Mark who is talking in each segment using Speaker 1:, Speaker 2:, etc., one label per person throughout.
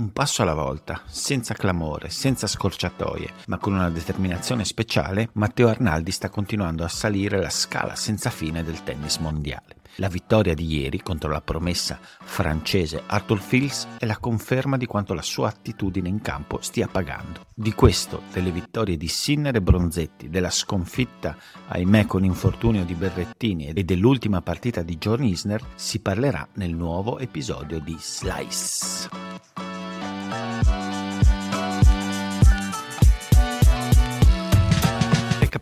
Speaker 1: Un passo alla volta, senza clamore, senza scorciatoie, ma con una determinazione speciale, Matteo Arnaldi sta continuando a salire la scala senza fine del tennis mondiale. La vittoria di ieri contro la promessa francese Arthur Fils è la conferma di quanto la sua attitudine in campo stia pagando. Di questo, delle vittorie di Sinner e Bronzetti, della sconfitta, ahimè con infortunio di Berrettini e dell'ultima partita di John Isner, si parlerà nel nuovo episodio di Slice.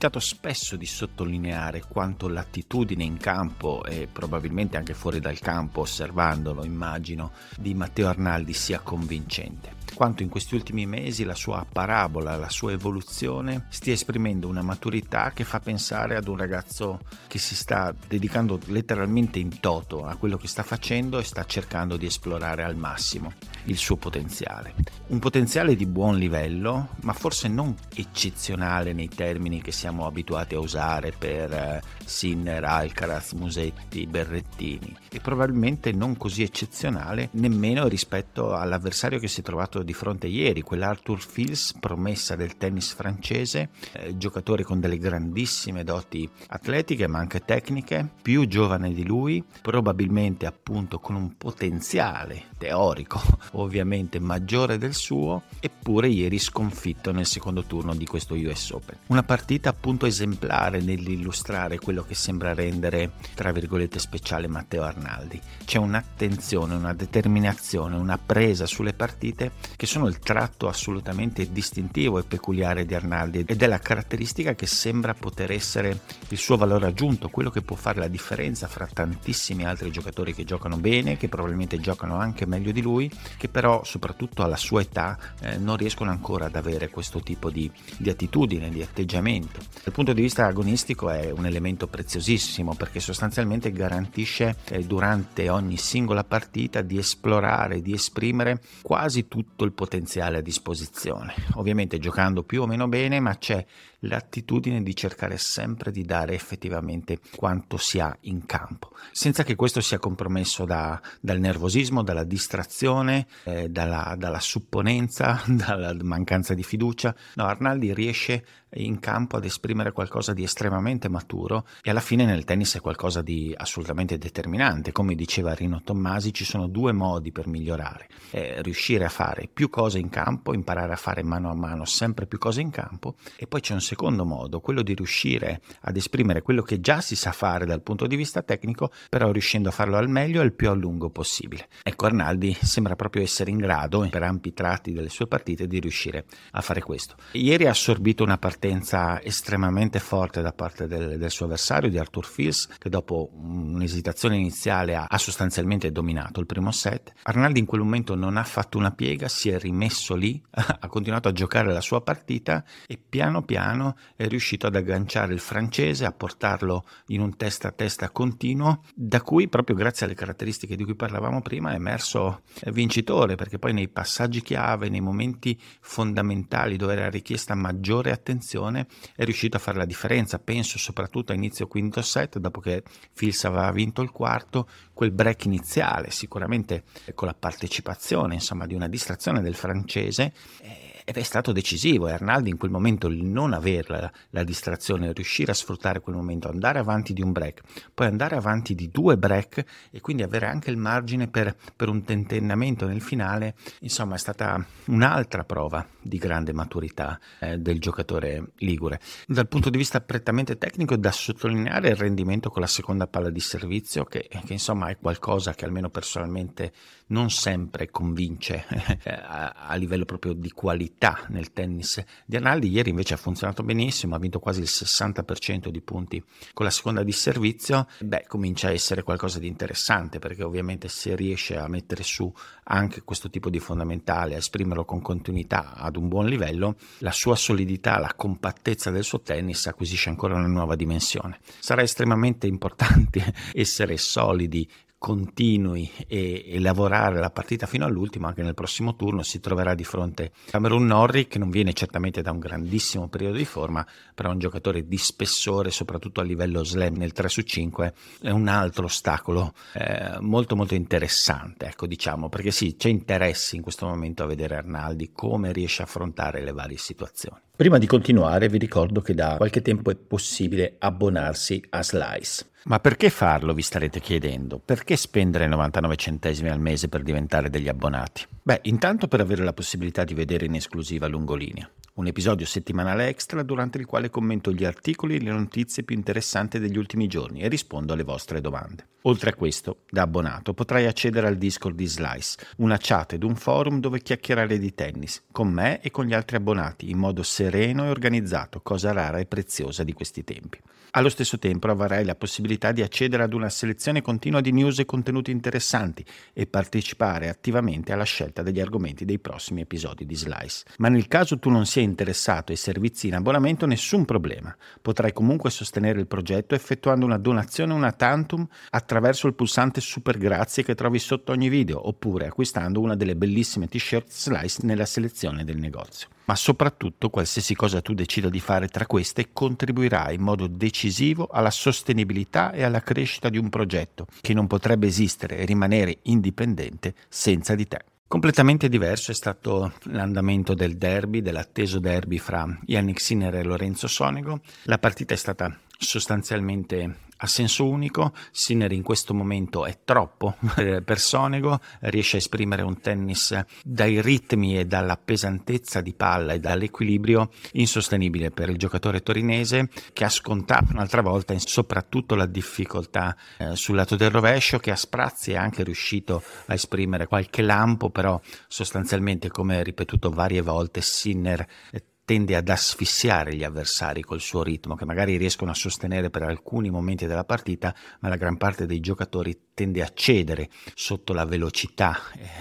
Speaker 1: Capitato spesso di sottolineare quanto l'attitudine in campo e probabilmente anche fuori dal campo, osservandolo, immagino, di Matteo Arnaldi sia convincente quanto in questi ultimi mesi la sua parabola, la sua evoluzione stia esprimendo una maturità che fa pensare ad un ragazzo che si sta dedicando letteralmente in toto a quello che sta facendo e sta cercando di esplorare al massimo il suo potenziale. Un potenziale di buon livello, ma forse non eccezionale nei termini che siamo abituati a usare per eh, Sinner, Alcaraz, Musetti, Berrettini. E probabilmente non così eccezionale nemmeno rispetto all'avversario che si è trovato di fronte ieri, quell'Arthur Fils, promessa del tennis francese, eh, giocatore con delle grandissime doti atletiche ma anche tecniche, più giovane di lui, probabilmente appunto con un potenziale teorico ovviamente maggiore del suo, eppure ieri sconfitto nel secondo turno di questo US Open. Una partita appunto esemplare nell'illustrare quello che sembra rendere, tra virgolette, speciale Matteo Arnaldi. C'è un'attenzione, una determinazione, una presa sulle partite che sono il tratto assolutamente distintivo e peculiare di Arnaldi ed è la caratteristica che sembra poter essere il suo valore aggiunto, quello che può fare la differenza fra tantissimi altri giocatori che giocano bene, che probabilmente giocano anche meglio di lui, che però soprattutto alla sua età eh, non riescono ancora ad avere questo tipo di, di attitudine, di atteggiamento. Dal punto di vista agonistico è un elemento preziosissimo perché sostanzialmente garantisce eh, durante ogni singola partita di esplorare, di esprimere quasi tutto il potenziale a disposizione. Ovviamente giocando più o meno bene, ma c'è l'attitudine di cercare sempre di dare effettivamente quanto si ha in campo, senza che questo sia compromesso da, dal nervosismo, dalla distrazione, eh, dalla, dalla supponenza, dalla mancanza di fiducia. No, Arnaldi riesce in campo ad esprimere qualcosa di estremamente maturo e alla fine nel tennis è qualcosa di assolutamente determinante. Come diceva Rino Tommasi, ci sono due modi per migliorare. Eh, riuscire a fare più cose in campo, imparare a fare mano a mano sempre più cose in campo e poi c'è un secondo modo, quello di riuscire ad esprimere quello che già si sa fare dal punto di vista tecnico, però riuscendo a farlo al meglio e il più a lungo possibile. Ecco, Arnaldi sembra proprio essere in grado, per ampi tratti delle sue partite, di riuscire a fare questo. Ieri ha assorbito una partenza estremamente forte da parte del, del suo avversario, di Arthur Fils, che dopo un'esitazione iniziale ha, ha sostanzialmente dominato il primo set. Arnaldi in quel momento non ha fatto una piega, si è rimesso lì, ha continuato a giocare la sua partita e piano piano è riuscito ad agganciare il francese, a portarlo in un testa a testa continuo, da cui proprio grazie alle caratteristiche di cui parlavamo prima è emerso vincitore, perché poi nei passaggi chiave, nei momenti fondamentali dove era richiesta maggiore attenzione, è riuscito a fare la differenza. Penso soprattutto a inizio quinto set, dopo che Fils aveva vinto il quarto, quel break iniziale, sicuramente con la partecipazione insomma, di una distrazione del francese. Eh, ed è stato decisivo e Arnaldi in quel momento il non avere la, la, distrazione, riuscire a sfruttare quel momento, andare avanti di un break, poi andare avanti di due break e quindi avere anche il margine per, per un tentennamento nel finale, insomma è stata un'altra prova di grande maturità eh, del giocatore ligure. Dal punto di vista prettamente tecnico è da sottolineare il rendimento con la seconda palla di servizio che, che insomma è qualcosa che almeno personalmente non sempre convince eh, a, a livello proprio di qualità qualità nel tennis di Arnaldi. Ieri invece ha funzionato benissimo, ha vinto quasi il 60% di punti con la seconda di servizio. Beh, comincia a essere qualcosa di interessante perché ovviamente se riesce a mettere su anche questo tipo di fondamentale, a esprimerlo con continuità ad un buon livello, la sua solidità, la compattezza del suo tennis acquisisce ancora una nuova dimensione. Sarà estremamente importante essere solidi continui e, e, lavorare la partita fino all'ultimo, anche nel prossimo turno si troverà di fronte a Cameron Norrie che non viene certamente da un grandissimo periodo di forma, però è un giocatore di spessore, soprattutto a livello slam nel 3 su 5, è un altro ostacolo eh, molto molto interessante, ecco diciamo, perché sì, c'è interesse in questo momento a vedere Arnaldi come riesce a affrontare le varie situazioni.
Speaker 2: Prima di continuare vi ricordo che da qualche tempo è possibile abbonarsi a Slice.
Speaker 1: Ma perché farlo, vi starete chiedendo? Perché spendere 99 centesimi al mese per diventare degli abbonati? Beh, intanto per avere la possibilità di vedere in esclusiva Lungolinea, un episodio settimanale extra durante il quale commento gli articoli e le notizie più interessanti degli ultimi giorni e rispondo alle vostre domande. Oltre a questo, da abbonato potrai accedere al Discord di Slice, una chat ed un forum dove chiacchierare di tennis, con me e con gli altri abbonati, in modo sereno e organizzato, cosa rara e preziosa di questi tempi. Allo stesso tempo avrai la possibilità di accedere ad una selezione continua di news e contenuti interessanti e partecipare attivamente alla scelta degli argomenti dei prossimi episodi di Slice. Ma nel caso tu non sia interessato ai servizi in abbonamento, nessun problema. Potrai comunque sostenere il progetto effettuando una donazione una tantum attraverso il pulsante Super Grazie che trovi sotto ogni video oppure acquistando una delle bellissime t-shirt Slice nella selezione del negozio ma soprattutto qualsiasi cosa tu decida di fare tra queste contribuirà in modo decisivo alla sostenibilità e alla crescita di un progetto che non potrebbe esistere e rimanere indipendente senza di te. Completamente diverso è stato l'andamento del derby, dell'atteso derby fra Yannick Sinner e Lorenzo Sonego. La partita è stata sostanzialmente a senso unico, Sinner in questo momento è troppo per Sonego, riesce a esprimere un tennis dai ritmi e dalla pesantezza di palla e dall'equilibrio insostenibile per il giocatore torinese che ha scontato un'altra volta soprattutto la difficoltà eh, sul lato del rovescio che a sprazzi è anche riuscito a esprimere qualche lampo però sostanzialmente come ripetuto varie volte Sinner tende ad asfissiare gli avversari col suo ritmo, che magari riescono a sostenere per alcuni momenti della partita, ma la gran parte dei giocatori tende a cedere sotto la velocità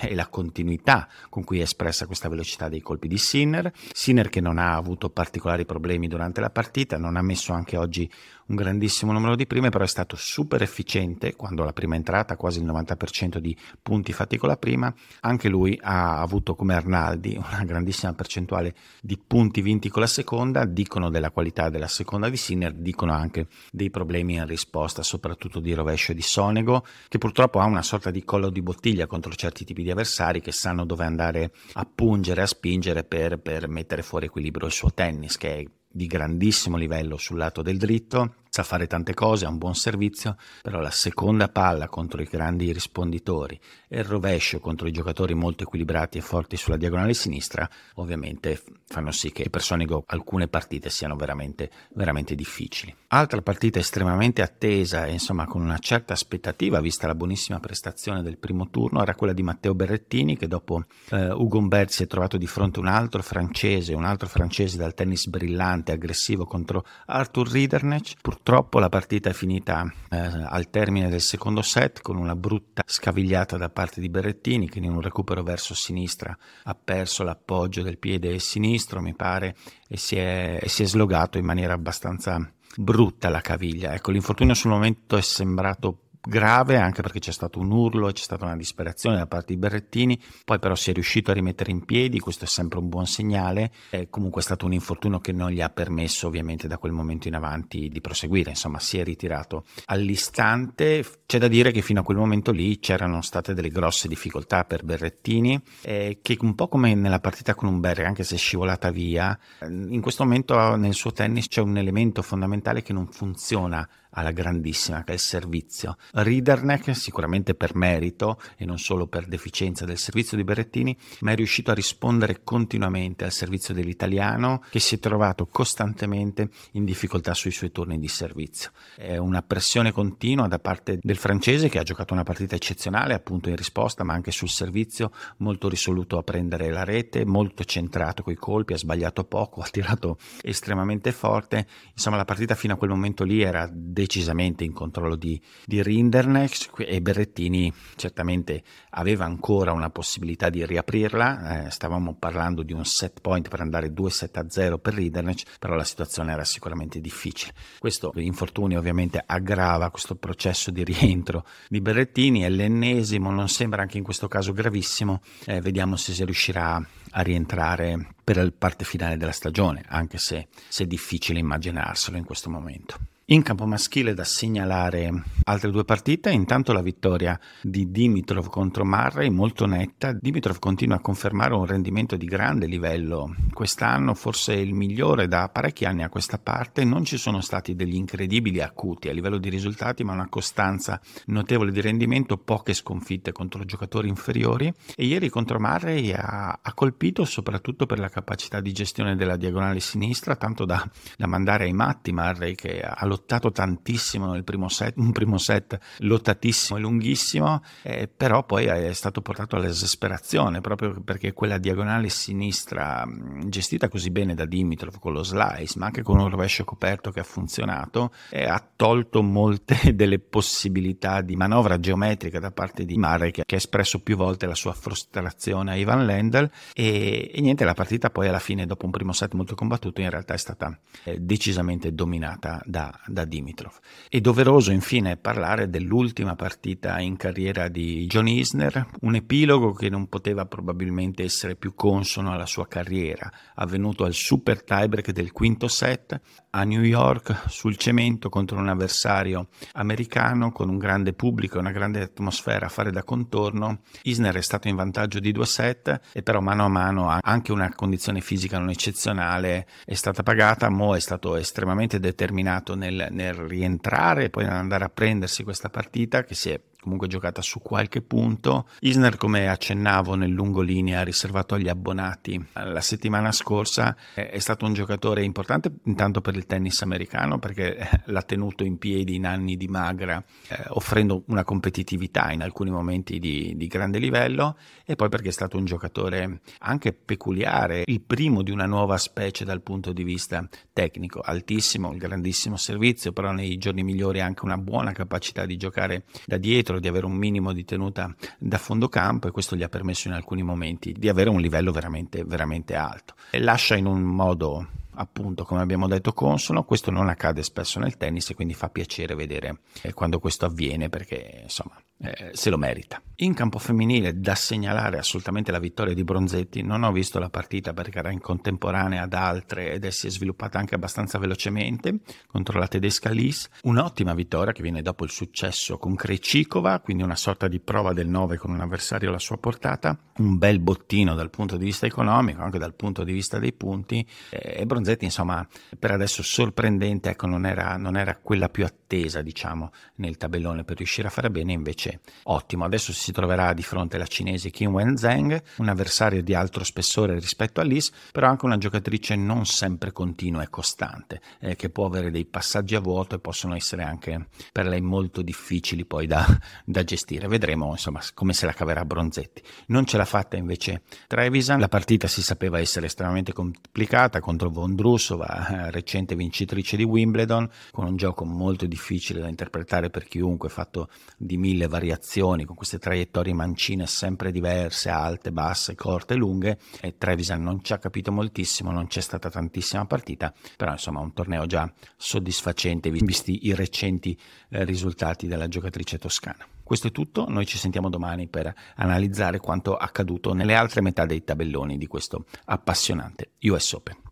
Speaker 1: eh, e la continuità con cui è espressa questa velocità dei colpi di Sinner. Sinner che non ha avuto particolari problemi durante la partita, non ha messo anche oggi un grandissimo numero di prime, però è stato super efficiente quando la prima entrata, quasi il 90% di punti fatti con la prima. Anche lui ha avuto come Arnaldi una grandissima percentuale di punti vinti con la seconda, dicono della qualità della seconda di Sinner, dicono anche dei problemi in risposta, soprattutto di rovescio di Sonego, che purtroppo ha una sorta di collo di bottiglia contro certi tipi di avversari che sanno dove andare a pungere, a spingere per, per mettere fuori equilibrio il suo tennis, che è di grandissimo livello sul lato del dritto sa fare tante cose, ha un buon servizio, però la seconda palla contro i grandi risponditori e il rovescio contro i giocatori molto equilibrati e forti sulla diagonale sinistra, ovviamente fanno sì che per Sonico alcune partite siano veramente, veramente difficili. Altra partita estremamente attesa e insomma con una certa aspettativa, vista la buonissima prestazione del primo turno, era quella di Matteo Berrettini che dopo eh, Ugo Humbert si è trovato di fronte un altro francese, un altro francese dal tennis brillante, aggressivo contro Arthur Ridernech. Purtroppo la partita è finita eh, al termine del secondo set con una brutta scavigliata da parte di Berrettini che in un recupero verso sinistra ha perso l'appoggio del piede sinistro, mi pare, e si è, e si è slogato in maniera abbastanza brutta la caviglia. Ecco, l'infortunio sul momento è sembrato grave anche perché c'è stato un urlo e c'è stata una disperazione da parte di Berrettini, poi però si è riuscito a rimettere in piedi, questo è sempre un buon segnale, è comunque è stato un infortunio che non gli ha permesso ovviamente da quel momento in avanti di proseguire, insomma si è ritirato all'istante, c'è da dire che fino a quel momento lì c'erano state delle grosse difficoltà per Berrettini, eh, che un po' come nella partita con Umberri, anche se è scivolata via, in questo momento nel suo tennis c'è un elemento fondamentale che non funziona alla grandissima che è il servizio. Riederneck sicuramente per merito e non solo per deficienza del servizio di Berrettini, ma è riuscito a rispondere continuamente al servizio dell'italiano che si è trovato costantemente in difficoltà sui suoi turni di servizio. È una pressione continua da parte del francese che ha giocato una partita eccezionale appunto in risposta, ma anche sul servizio, molto risoluto a prendere la rete, molto centrato coi colpi, ha sbagliato poco, ha tirato estremamente forte. Insomma, la partita fino a quel momento lì era decisamente in controllo di, di Rindernex e Berrettini certamente aveva ancora una possibilità di riaprirla, eh, stavamo parlando di un set point per andare 2-7 0 per Rindernex, però la situazione era sicuramente difficile. Questo infortunio ovviamente aggrava questo processo di rientro di Berrettini, è l'ennesimo, non sembra anche in questo caso gravissimo, eh, vediamo se si riuscirà a rientrare per la parte finale della stagione, anche se, se è difficile immaginarselo in questo momento. In campo maschile da segnalare altre due partite, intanto la vittoria di Dimitrov contro Murray molto netta. Dimitrov continua a confermare un rendimento di grande livello quest'anno, forse il migliore da parecchi anni a questa parte. Non ci sono stati degli incredibili acuti a livello di risultati, ma una costanza notevole di rendimento, poche sconfitte contro giocatori inferiori. E ieri contro Murray ha, ha colpito soprattutto per la capacità di gestione della diagonale sinistra, tanto da, da mandare ai matti Murray che ha lottato tantissimo nel primo set, un primo set lottatissimo e lunghissimo, eh, però poi è stato portato all'esasperazione proprio perché quella diagonale sinistra gestita così bene da Dimitrov con lo slice, ma anche con un rovescio coperto che ha funzionato, eh, ha tolto molte delle possibilità di manovra geometrica da parte di Mare che, che ha espresso più volte la sua frustrazione a Ivan Lendl e, e, niente, la partita poi alla fine dopo un primo set molto combattuto in realtà è stata eh, decisamente dominata da, da Dimitrov. È doveroso infine parlare dell'ultima partita in carriera di John Isner, un epilogo che non poteva probabilmente essere più consono alla sua carriera, avvenuto al super tiebreak del quinto set a New York sul cemento contro un avversario americano con un grande pubblico e una grande atmosfera a fare da contorno. Isner è stato in vantaggio di due set e però mano a mano anche una condizione fisica non eccezionale è stata pagata. Mo è stato estremamente determinato nel nel, rientrare e poi nell'andare a prendersi questa partita che si è comunque giocata su qualche punto. Isner, come accennavo nel lungolinea riservato agli abbonati la settimana scorsa, è stato un giocatore importante intanto per il tennis americano perché eh, l'ha tenuto in piedi in anni di magra, eh, offrendo una competitività in alcuni momenti di, di grande livello e poi perché è stato un giocatore anche peculiare, il primo di una nuova specie dal punto di vista tecnico, altissimo, il grandissimo servizio, però nei giorni migliori anche una buona capacità di giocare da dietro dietro, di avere un minimo di tenuta da fondo campo e questo gli ha permesso in alcuni momenti di avere un livello veramente, veramente alto. E lascia in un modo appunto come abbiamo detto consono questo non accade spesso nel tennis e quindi fa piacere vedere eh, quando questo avviene perché insomma eh, se lo merita. In campo femminile da segnalare assolutamente la vittoria di Bronzetti, non ho visto la partita perché era in contemporanea ad altre ed si è sviluppata anche abbastanza velocemente contro la tedesca Lis, un'ottima vittoria che viene dopo il successo con Krejcikova, quindi una sorta di prova del 9 con un avversario alla sua portata, un bel bottino dal punto di vista economico, anche dal punto di vista dei punti. Eh, e Bronzetti insomma per adesso sorprendente, ecco non era, non era quella più attesa diciamo nel tabellone per riuscire a fare bene invece ottimo. Adesso si troverà di fronte alla cinese Kim Wen-Zheng, un avversario di altro spessore rispetto a Lis, però anche una giocatrice non sempre continua e costante, eh, che può avere dei passaggi a vuoto e possono essere anche per lei molto difficili poi da, da gestire. Vedremo insomma come se la caverà Bronzetti. Non ce l'ha fatta invece Trevisan, la partita si sapeva essere estremamente complicata contro Vondrusova, eh, recente vincitrice di Wimbledon, con un gioco molto difficile da interpretare per chiunque, fatto di mille varianti variazioni, con queste traiettorie mancine sempre diverse, alte, basse, corte, lunghe, e Trevisan non ci ha capito moltissimo, non c'è stata tantissima partita, però insomma un torneo già soddisfacente visti i recenti eh, risultati della giocatrice toscana. Questo è tutto, noi ci sentiamo domani per analizzare quanto accaduto nelle altre metà dei tabelloni di questo appassionante US Open.